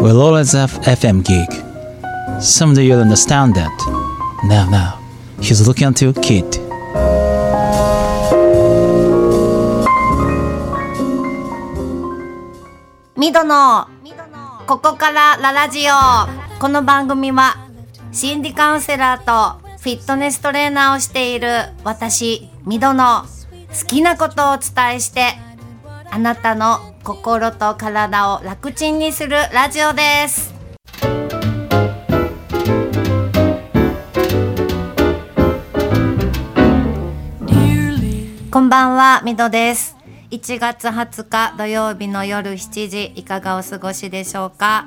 We'll always have FM gig. Someday you'll understand that. Now, now, he's looking at you, kid. ミドのここからララジオこの番組は心理カウンセラーとフィットネストレーナーをしている私ミドの好きなことをお伝えしてあなたの心と体を楽ちんにするラジオです。こんばんはミドです。1月20日土曜日の夜7時いかがお過ごしでしょうか？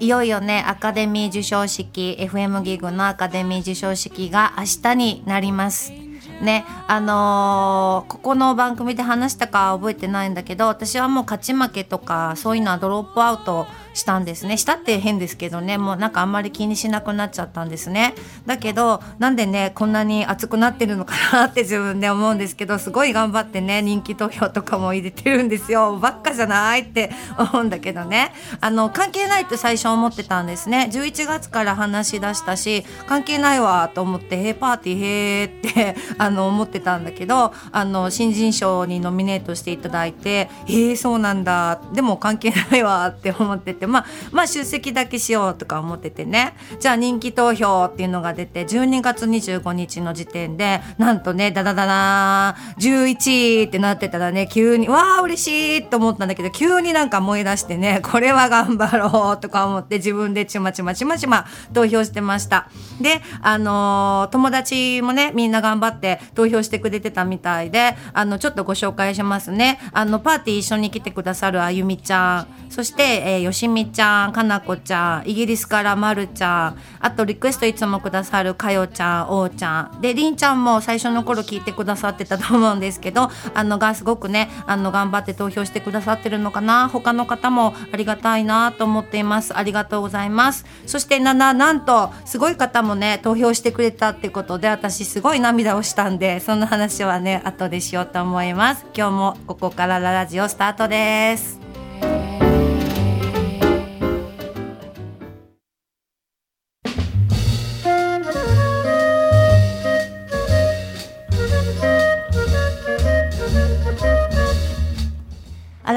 いよいよねアカデミー授賞式 FM ギグのアカデミー授賞式が明日になります。ねあのーここの番組で話したか覚えてないんだけど私はもう勝ち負けとかそういうのはドロップアウトしたんですね。したって変ですけどね。もうなんかあんまり気にしなくなっちゃったんですね。だけどなんでねこんなに熱くなってるのかなって自分で思うんですけどすごい頑張ってね人気投票とかも入れてるんですよ。ばっかじゃないって思うんだけどね。あの関係ないって最初思ってたんですね。11月から話し出したし関係ないわと思って「へーパーティーへー」って あの思ってたんだけどあの新人賞にノミネートしていただいて「へーそうなんだ。でも関係ないわ」って思っててまあまあ出席だけしようとか思っててね。じゃあ人気投票っていうのが出て12月25日の時点でなんとねダダダダーン11位ってなってたらね急にわあ嬉しいと思ったんだけど急になんか燃え出してねこれは頑張ろうとか思って自分でちまちまちまちま投票してました。であのー友達もねみんな頑張って投票してくれてたみたいであのちょっとご紹介しますね。あのパーティー一緒に来てくださるあゆみちゃん。そして、えーよしみちゃんかなこちゃんイギリスからまるちゃん。あとリクエストいつもくださるかよちゃんおうちゃん。でりんちゃんも最初の頃聞いてくださってたと思うんですけど あのがすごくねあの頑張って投票してくださってるのかな？他の方もありがたいなと思っています。ありがとうございます。そしてなななんとすごい方もね投票してくれたってことで私すごい涙をしたんでその話はね後でしようと思います。今日もここからララジオスタートです。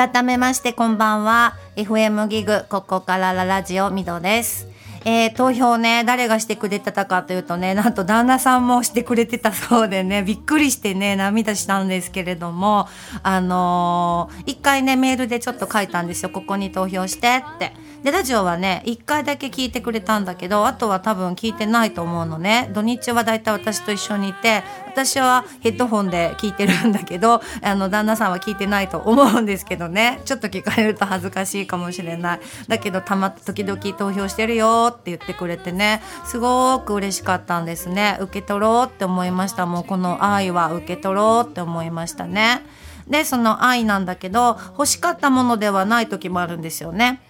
改めましてこんばんは。FM ギグここからララジオミドです。えー投票ね誰がしてくれてたかというとねなんと旦那さんもしてくれてたそうでねびっくりしてね涙したんですけれどもあのー一回ねメールでちょっと書いたんですよ。ここに投票してって。でラジオはね一回だけ聞いてくれたんだけどあとは多分聞いてないと思うのね。土日はだいたい私と一緒にいて私はヘッドホンで聞いてるんだけど あの旦那さんは聞いてないと思うんですけどね。ちょっと聞かれると恥ずかしいかもしれない。だけどたま時々投票してるよって言ってくれてね。すごく嬉しかったんですね。受け取ろうって思いました。もうこの愛は受け取ろうって思いましたね。でその愛なんだけど欲しかったものではない時もあるんですよね。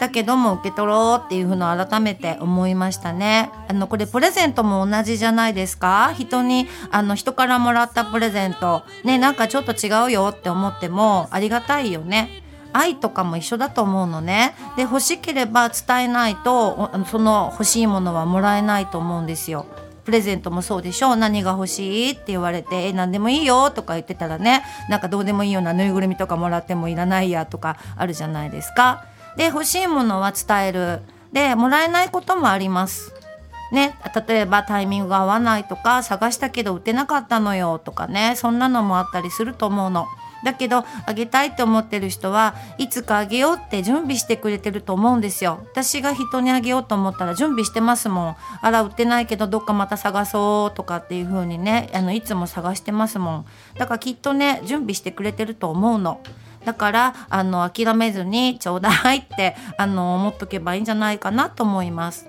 だけども受け取ろうっていうふうの改めて思いましたね。あのこれプレゼントも同じじゃないですか？人にあの人からもらったプレゼントねなんかちょっと違うよって思ってもありがたいよね。愛とかも一緒だと思うのね。で欲しければ伝えないとその欲しいものはもらえないと思うんですよ。プレゼントもそうでしょ何が欲しいって言われて「え何でもいいよ」とか言ってたらねなんかどうでもいいようなぬいぐるみとかもらってもいらないやとかあるじゃないですか。で欲しいものは伝える。でもらえないこともあります。ね、例えばタイミングが合わないとか探したけど売ってなかったのよ。とかね。そんなのもあったりすると思うの。だけどあげたいって思ってる人はいつかあげようって準備してくれてると思うんですよ。私が人にあげようと思ったら準備してますもん。あら売ってないけどどっかまた探そうとかっていう風にねあのいつも探してますもん。だからきっとね準備してくれてると思うの。だからあの諦めずにちょうだいってあの思っとけばいいんじゃないかなと思います。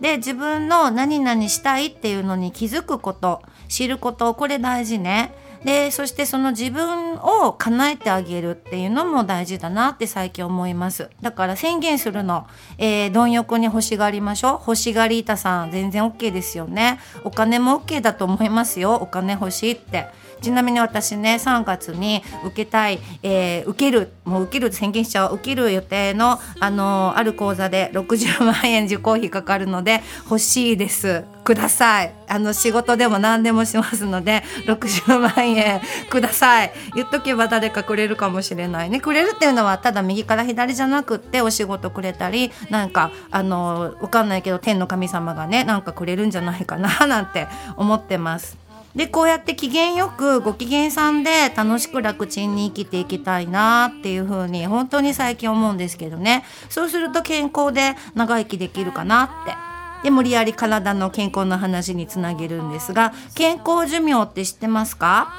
で自分の何々したいっていうのに気づくこと知ることこれ大事ね。でそしてその自分を叶えてあげるっていうのも大事だなって最近思います。だから宣言するの、えー、貪欲に欲しがりましょう。欲しがり板さん全然 OK ですよね。お金も OK だと思いますよ。お金欲しいって。ちなみに私ね3月に受けたい、えー、受けるもう受ける宣言しちゃう受ける予定のあのある講座で60万円受講費かかるので欲しいです。ください。あの仕事でも何でもしますので60万円ください。言っとけば誰かくれるかもしれないね。くれるっていうのはただ右から左じゃなくってお仕事くれたりなんかあのわかんないけど天の神様がねなんかくれるんじゃないかななんて思ってます。でこうやって機嫌よくご機嫌さんで楽しく楽ちんに生きていきたいなっていう風に本当に最近思うんですけどね。そうすると健康で長生きできるかなって。で無理やり体の健康の話につなげるんですが健康寿命って知ってますか？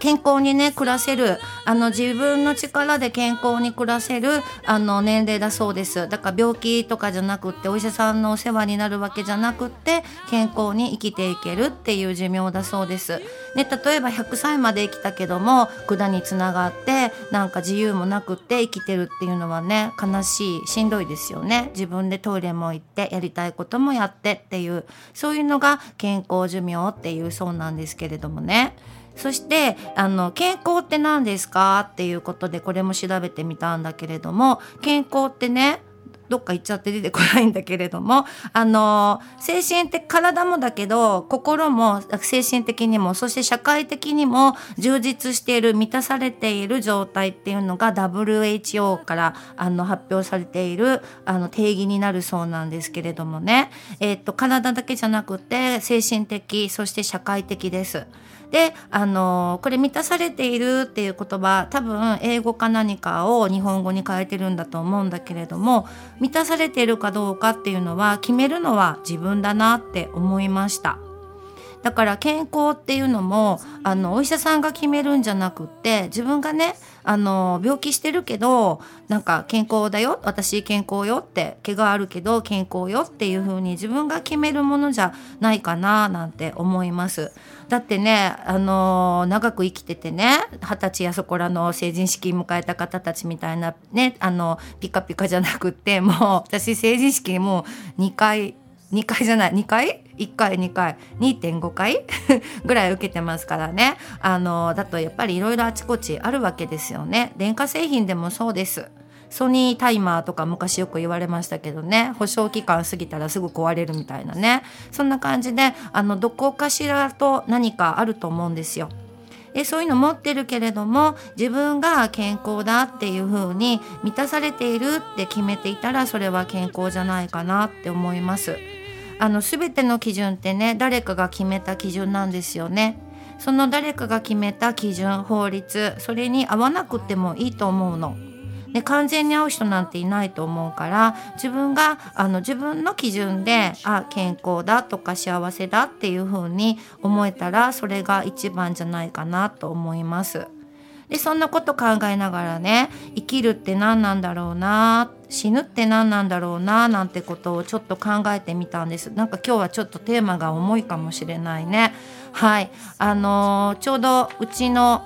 健康にね暮らせるあの自分の力で健康に暮らせるあの年齢だそうです。だから病気とかじゃなくってお医者さんのお世話になるわけじゃなくって健康に生きていけるっていう寿命だそうです、ね、例えば100歳まで生きたけども管につながってなんか自由もなくって生きてるっていうのはね悲しいしんどいですよね。自分でトイレも行ってやりたいこともやってっていうそういうのが健康寿命っていうそうなんですけれどもね。そしてあの健康って何ですか？っていうことでこれも調べてみたんだけれども健康ってねどっか行っちゃって出てこないんだけれどもあの精神的体もだけど心も精神的にもそして社会的にも充実している満たされている状態っていうのが WHO からあの発表されているあの定義になるそうなんですけれどもね、えっと体だけじゃなくて精神的そして社会的です。であのこれ満たされているっていう言葉多分英語か何かを日本語に変えてるんだと思うんだけれども満たされているかどうかっていうのは決めるのは自分だなって思いました。だから健康っていうのもあのお医者さんが決めるんじゃなくって自分がねあの病気してるけどなんか健康だよ私健康よって怪我あるけど健康よっていう風に自分が決めるものじゃないかななんて思います。だってねあの長く生きててね二十歳やそこらの成人式迎えた方たちみたいなねあのピカピカじゃなくってもう私成人式もう2回2回じゃない2回？1回2回。2.5回？ぐらい受けてますからね。あのだとやっぱりいろいろあちこちあるわけですよね。電化製品でもそうです。ソニータイマーとか昔よく言われましたけどね。保証期間過ぎたらすぐ壊れるみたいなね。そんな感じであのどこかしらと何かあると思うんですよ。でそういうの持ってるけれども自分が健康だっていう風に満たされているって決めていたらそれは健康じゃないかなって思います。あの全ての基準ってね誰かが決めた基準なんですよね。その誰かが決めた基準法律それに合わなくてもいいと思うの。で完全に合う人なんていないと思うから自分があの自分の基準であ健康だとか幸せだっていう風に思えたらそれが一番じゃないかなと思います。でそんなこと考えながらね生きるって何なんだろうなって死ぬって何なんだろうななんてことをちょっと考えてみたんです。なんか今日はちょっとテーマが重いかもしれないね。はい。あのー、ちょうどうちの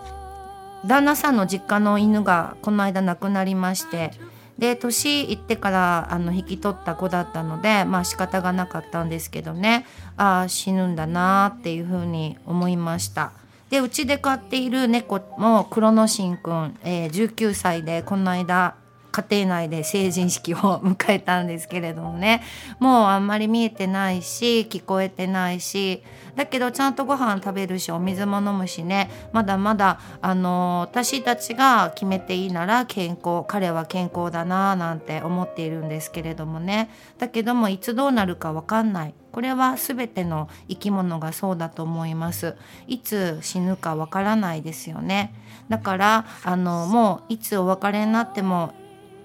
旦那さんの実家の犬がこの間亡くなりまして。で年いってからあの引き取った子だったのでまあ仕方がなかったんですけどね。ああ死ぬんだなっていうふうに思いました。でうちで飼っている猫もクロノシンくん、えー、19歳でこの間家庭内で成人式を迎えたんですけれどもね。もうあんまり見えてないし聞こえてないし。だけどちゃんとご飯食べるしお水も飲むしね。まだまだあの私たちが決めていいなら健康彼は健康だななんて思っているんですけれどもね。だけどもいつどうなるか分かんない。これは全ての生き物がそうだと思います。いつ死ぬかわからないですよね。だからあのもういつお別れになっても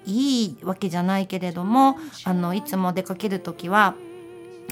いいわけじゃないけれどもあのいつも出かける時は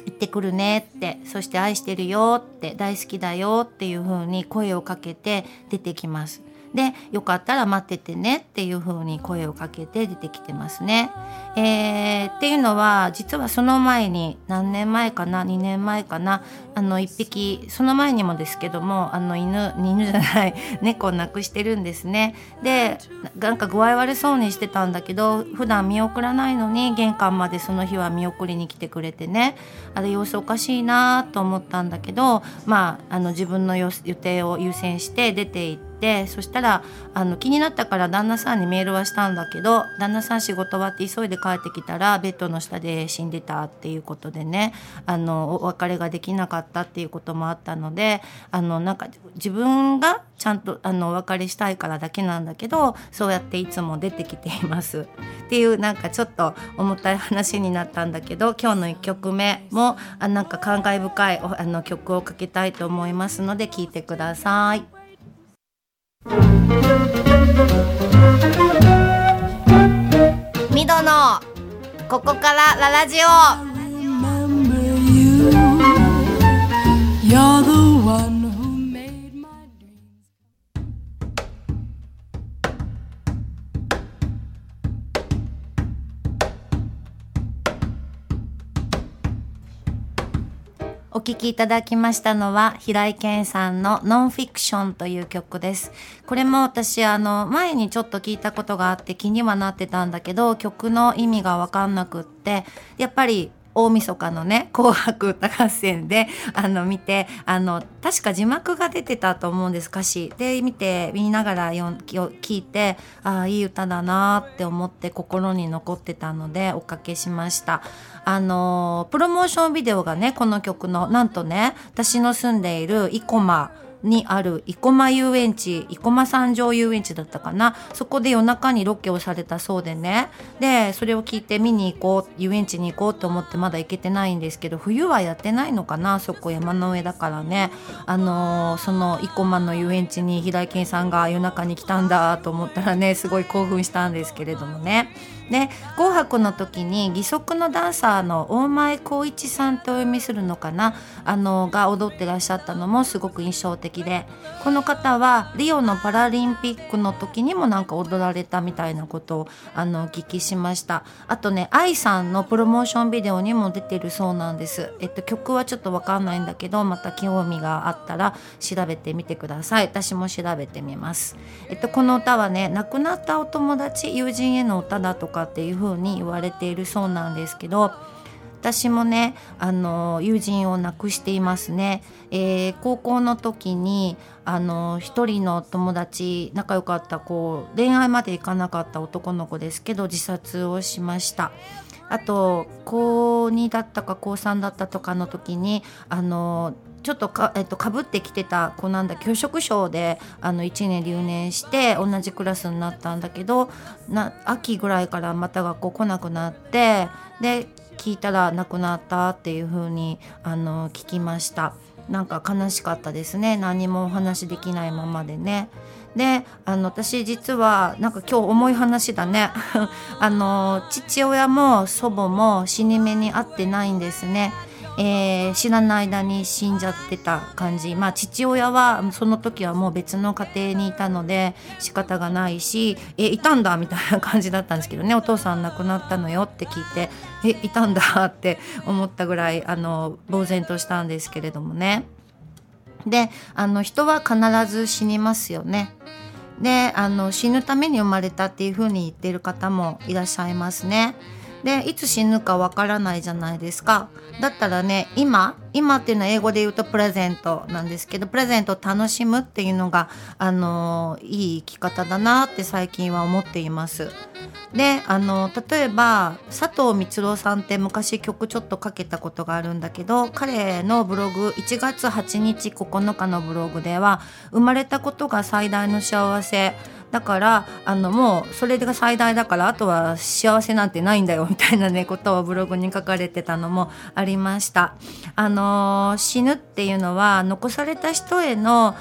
行ってくるねってそして愛してるよって大好きだよっていう風に声をかけて出てきます。でよかったら待っててねっていう風に声をかけて出てきてますね。えー、っていうのは実はその前に何年前かな2年前かなあの1匹その前にもですけどもあの犬犬じゃない 猫を亡くしてるんですね。でなんか具合悪そうにしてたんだけど普段見送らないのに玄関までその日は見送りに来てくれてねあれ様子おかしいなと思ったんだけどまああの自分の予定を優先して出て行って。ってそしたらあの気になったから旦那さんにメールはしたんだけど旦那さん仕事終わって急いで帰ってきたらベッドの下で死んでたっていうことでねあのお別れができなかったっていうこともあったのであのなんか自分がちゃんとあのお別れしたいからだけなんだけどそうやっていつも出てきていますっていうなんかちょっと重たい話になったんだけど今日の1曲目もあなんか感慨深いあの曲をかけたいと思いますので聴いてください。ミドのここからララジオ。聴きいただきましたのは平井堅さんのノンフィクションという曲です。これも私あの前にちょっと聞いたことがあって気にはなってたんだけど曲の意味がわかんなくってやっぱり大晦日のね「紅白歌合戦で」あの見てあの確か字幕が出てたと思うんです歌詞で見て見ながらよ聞いてああいい歌だなって思って心に残ってたのでおかけしました。あのプロモーションビデオがねこの曲のなんとね私の住んでいる生駒にある生駒遊園地生駒三条遊園地だったかな。そこで夜中にロケをされたそうでね。でそれを聞いて見に行こう遊園地に行こうと思ってまだ行けてないんですけど冬はやってないのかなそこ山の上だからね。あのー、その生駒の遊園地に平井堅さんが夜中に来たんだと思ったらねすごい興奮したんですけれどもね。で「紅白」の時に義足のダンサーの大前光一さんってお読みするのかなあのが踊ってらっしゃったのもすごく印象的でこの方はリオのパラリンピックの時にもなんか踊られたみたいなことをあのお聞きしました。あとね AI さんのプロモーションビデオにも出てるそうなんです、えっと、曲はちょっとわかんないんだけどまた興味があったら調べてみてください。私も調べてみます。えっとこの歌はね亡くなったお友達友人への歌だとかかっていうふうに言われているそうなんですけど私もねあの友人を亡くしていますね、えー、高校の時にあの一人の友達仲良かったこう恋愛までいかなかった男の子ですけど自殺をしました。あと高2だったか高3だったとかの時にあのちょっとか,、えっと、かぶってきてた子なんだ教職賞であの1年留年して同じクラスになったんだけどな秋ぐらいからまた学校来なくなってで聞いたら亡くなったっていう風にあに聞きました。なんか悲しかったですね。何もお話できないままでね。であの私実はなんか今日重い話だね。あの父親も祖母も死に目に会ってないんですね。えー、知らない間に死んじゃってた感じ。まあ父親はその時はもう別の家庭にいたので仕方がないしえいたんだみたいな感じだったんですけどね。お父さん亡くなったのよって聞いてえいたんだって思ったぐらいあの呆然としたんですけれどもね。であの人は必ず死にますよね。であの死ぬために生まれたっていうふうに言ってる方もいらっしゃいますね。でいつ死ぬかわからないじゃないですか。だったらね今今っていうのは英語で言うとプレゼントなんですけどプレゼントを楽しむっていうのがあのいい生き方だなって最近は思っています。であの例えば佐藤光郎さんって昔曲ちょっとかけたことがあるんだけど彼のブログ1月8日9日のブログでは生まれたことが最大の幸せ。だからあのもうそれが最大だからあとは幸せなんてないんだよみたいなねことをブログに書かれてたのもありました。あの死ぬっていうのは残された人への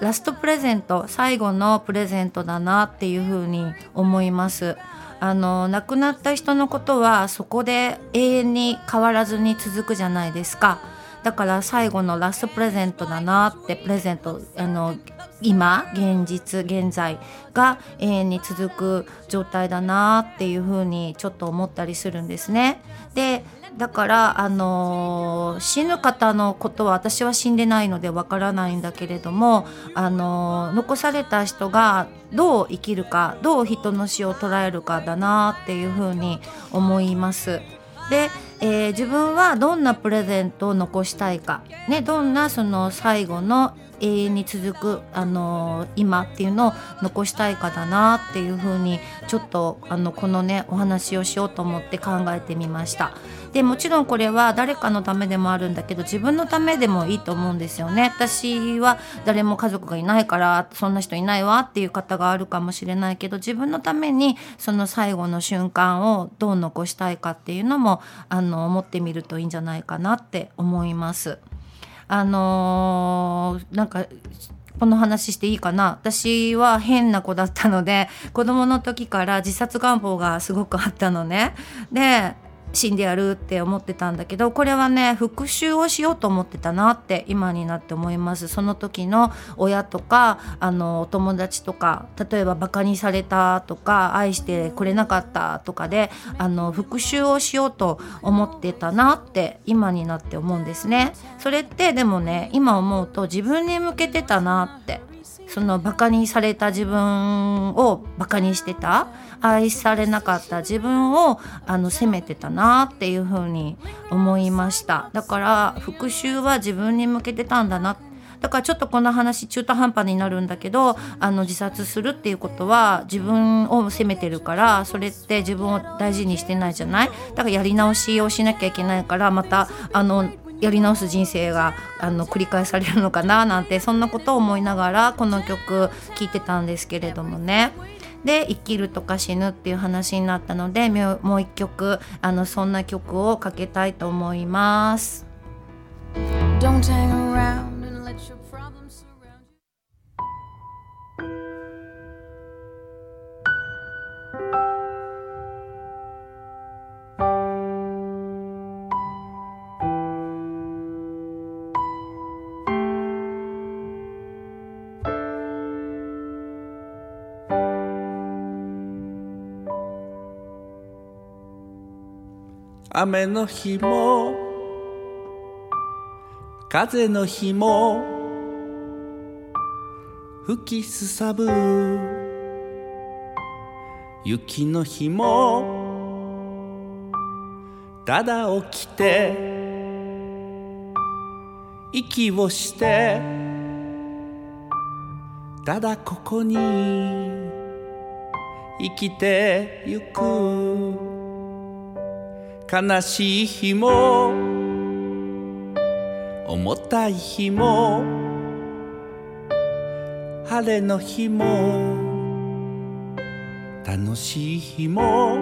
ラストプレゼント最後のプレゼントだなっていうふうに思います。あの亡くなった人のことはそこで永遠に変わらずに続くじゃないですか。だから最後のラストプレゼントだなってプレゼントあの今現実現在が永遠に続く状態だなっていうふうにちょっと思ったりするんですね。でだからあのー、死ぬ方のことは私は死んでないのでわからないんだけれどもあのー、残された人がどう生きるかどう人の死を捉えるかだなっていうふうに思います。で、えー、自分はどんなプレゼントを残したいか、ね、どんなその最後の永遠に続く、あのー、今っていうのを残したいかだなっていうふうにちょっとあのこのねお話をしようと思って考えてみました。でもちろんこれは誰かのためでもあるんだけど自分のためでもいいと思うんですよね。私は誰も家族がいないからそんな人いないわっていう方があるかもしれないけど自分のためにその最後の瞬間をどう残したいかっていうのもあの思ってみるといいんじゃないかなって思います。あのー、なんかこの話していいかな私は変な子だったので子供の時から自殺願望がすごくあったのね。で死んでやるって思ってたんだけどこれはね復讐をしようと思ってたなって今になって思います。その時の親とかあのお友達とか例えばバカにされたとか愛してくれなかったとかであの復讐をしようと思ってたなって今になって思うんですね。それってでもね今思うと自分に向けてたなってそのバカにされた自分をバカにしてた愛されなかった自分をあの責めてたなっていうふうに思いました。だから復讐は自分に向けてたんだな。だからちょっとこの話中途半端になるんだけどあの自殺するっていうことは自分を責めてるからそれって自分を大事にしてないじゃない？だからやり直しをしなきゃいけないからまたあのやり直す人生があの繰り返されるのかななんてそんなことを思いながらこの曲聴いてたんですけれどもね。で生きるとか死ぬっていう話になったのでもう一曲あのそんな曲をかけたいと思います。Don't hang around 雨の日も風の日も吹きすさぶ雪の日もただ起きて息をしてただここに生きてゆく。悲しい日も重たい日も晴れの日も楽しい日も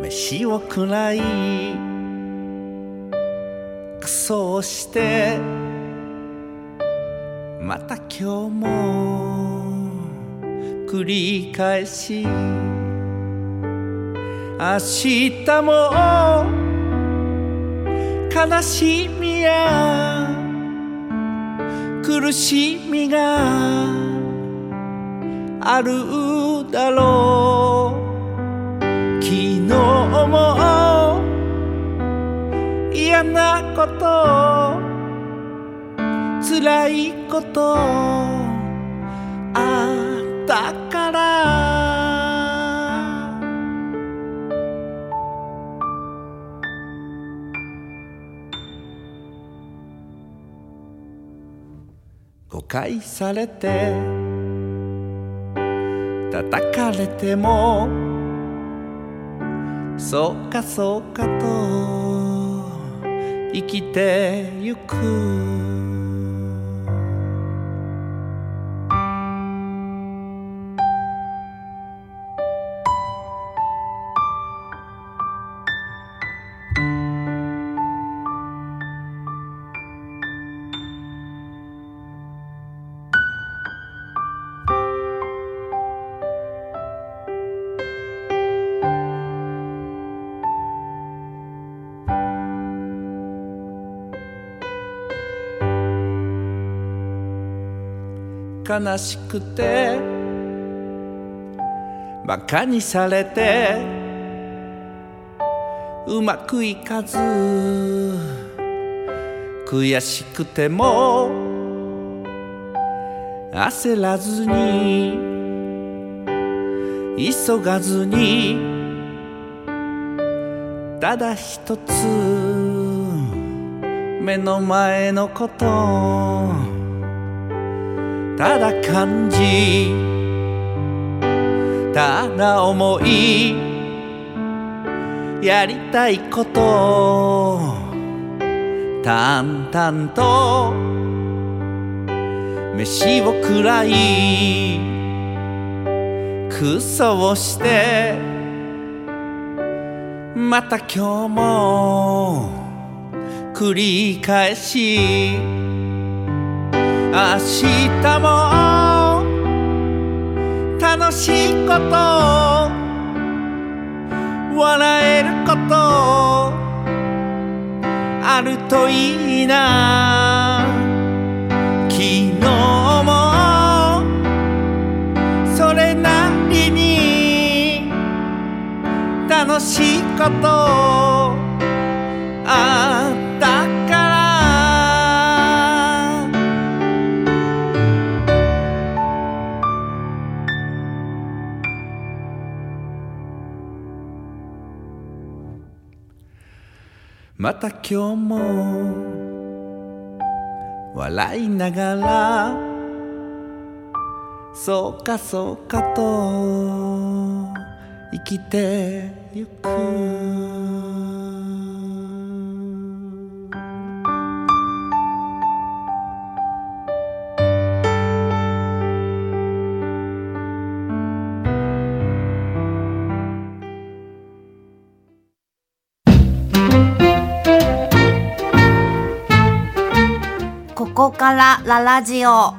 飯を食らいクソをしてまた今日も繰り返し明日も悲しみや苦しみがあるだろう。昨日も嫌なこと辛いこと。誤解されて叩かれてもそうかそうかと生きてゆく。悲しくてバカにされてうまくいかず悔しくても焦らずに急がずにただ一つ目の前のこと。ただ感じただ思いやりたいこと淡々と飯を食らいクソをしてまた今日も繰り返し明日も楽しいこと笑えることあるといいな昨日もそれなりに楽しいことあっまた今日も笑いながら。そうかそうかと生きてゆく。ここからララジオ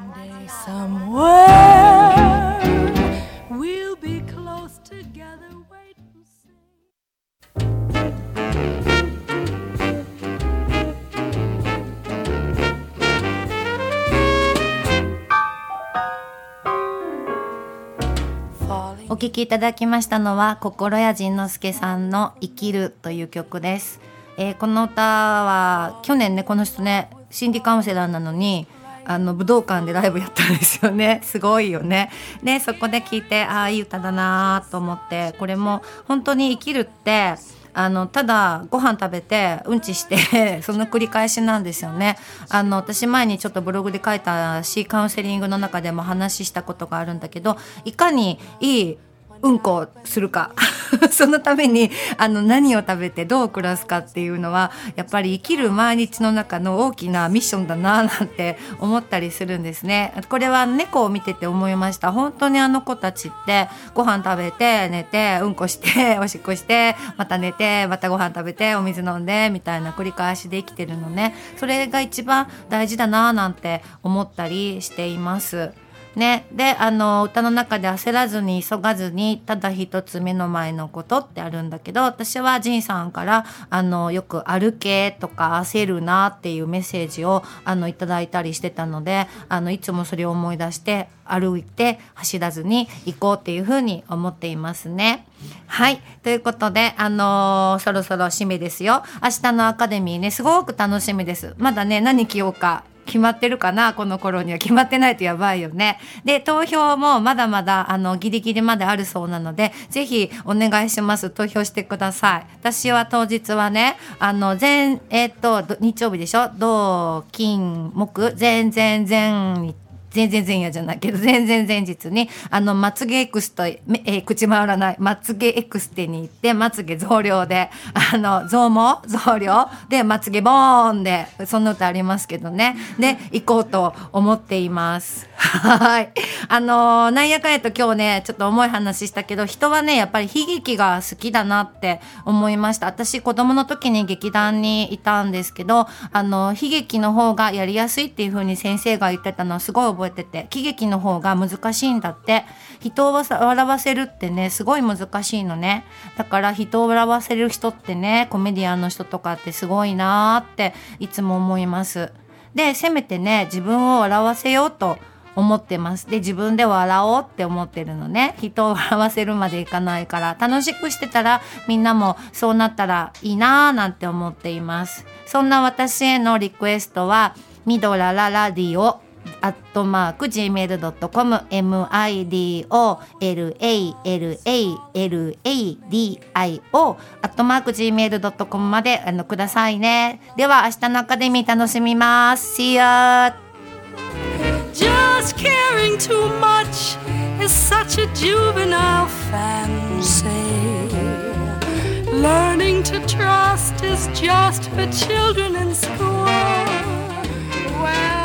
お聴きいただきましたのは心谷仁之助さんの生きるという曲です、えーこの歌は去年ねこの人ね心理カウンセラーなのにあの武道館でライブやったんですよね。すごいよね。でそこで聞いてああいい歌だなと思ってこれも本当に生きるってあのただご飯食べてうんちして その繰り返しなんですよね。あの私前にちょっとブログで書いたしカウンセリングの中でも話したことがあるんだけどいかにいいうんこするか。そのためにあの何を食べてどう暮らすかっていうのはやっぱり生きる毎日の中の大きなミッションだななんて 思ったりするんですね。これは猫を見てて思いました。本当にあの子たちってご飯食べて寝てうんこして おしっこしてまた寝てまたご飯食べてお水飲んでみたいな繰り返しで生きてるのね。それが一番大事だななんて思ったりしています。ね、であの歌の中で焦らずに急がずにただ一つ目の前のことってあるんだけど私は仁さんからあのよく「歩け」とか「焦るな」っていうメッセージをあのいただいたりしてたのであのいつもそれを思い出して歩いて走らずに行こうっていうふうに思っていますね。はい。ということで、あのーそろそろ締めですよ。明日のアカデミーね、すごく楽しみです。まだね、何着ようか。決まってるかなこの頃には決まってないとやばいよね。で、投票もまだまだ、あの、ギリギリまであるそうなので、ぜひお願いします。投票してください。私は当日はね、あの、前、えっ、と、日曜日でしょ？土、金、木、前、前、前日全然前夜じゃないけど、全然前日に、あの、まつげエクスと、えー口回らない、まつげエクステに行って、まつげ増量で、あの、増毛増量で、まつげボーンで、そんな歌ありますけどね。で、行こうと思っています。はい。あのーなんやかんやと今日ね、ちょっと重い話したけど、人はね、やっぱり悲劇が好きだなって思いました。私、子供の時に劇団にいたんですけど、あの、悲劇の方がやりやすいっていう風に先生が言ってたのはすごい覚えてて、喜劇の方が難しいんだって。人を笑わせるってね、すごい難しいのね。だから人を笑わせる人ってね、コメディアンの人とかってすごいなーっていつも思います。で、せめてね、自分を笑わせようと思ってます。で、自分で笑おうって思ってるのね。人を笑わせるまでいかないから、楽しくしてたらみんなもそうなったらいいなーなんて思っています。そんな私へのリクエストは、ミドラララディオアットマーク gmail.com MIDOLALALADIO アットマーク gmail.com まであのくださいね。では明日のアカデミー楽しみます。See ya! Just caring too much is such a juvenile fancy. Learning to trust is just for children in school. Well,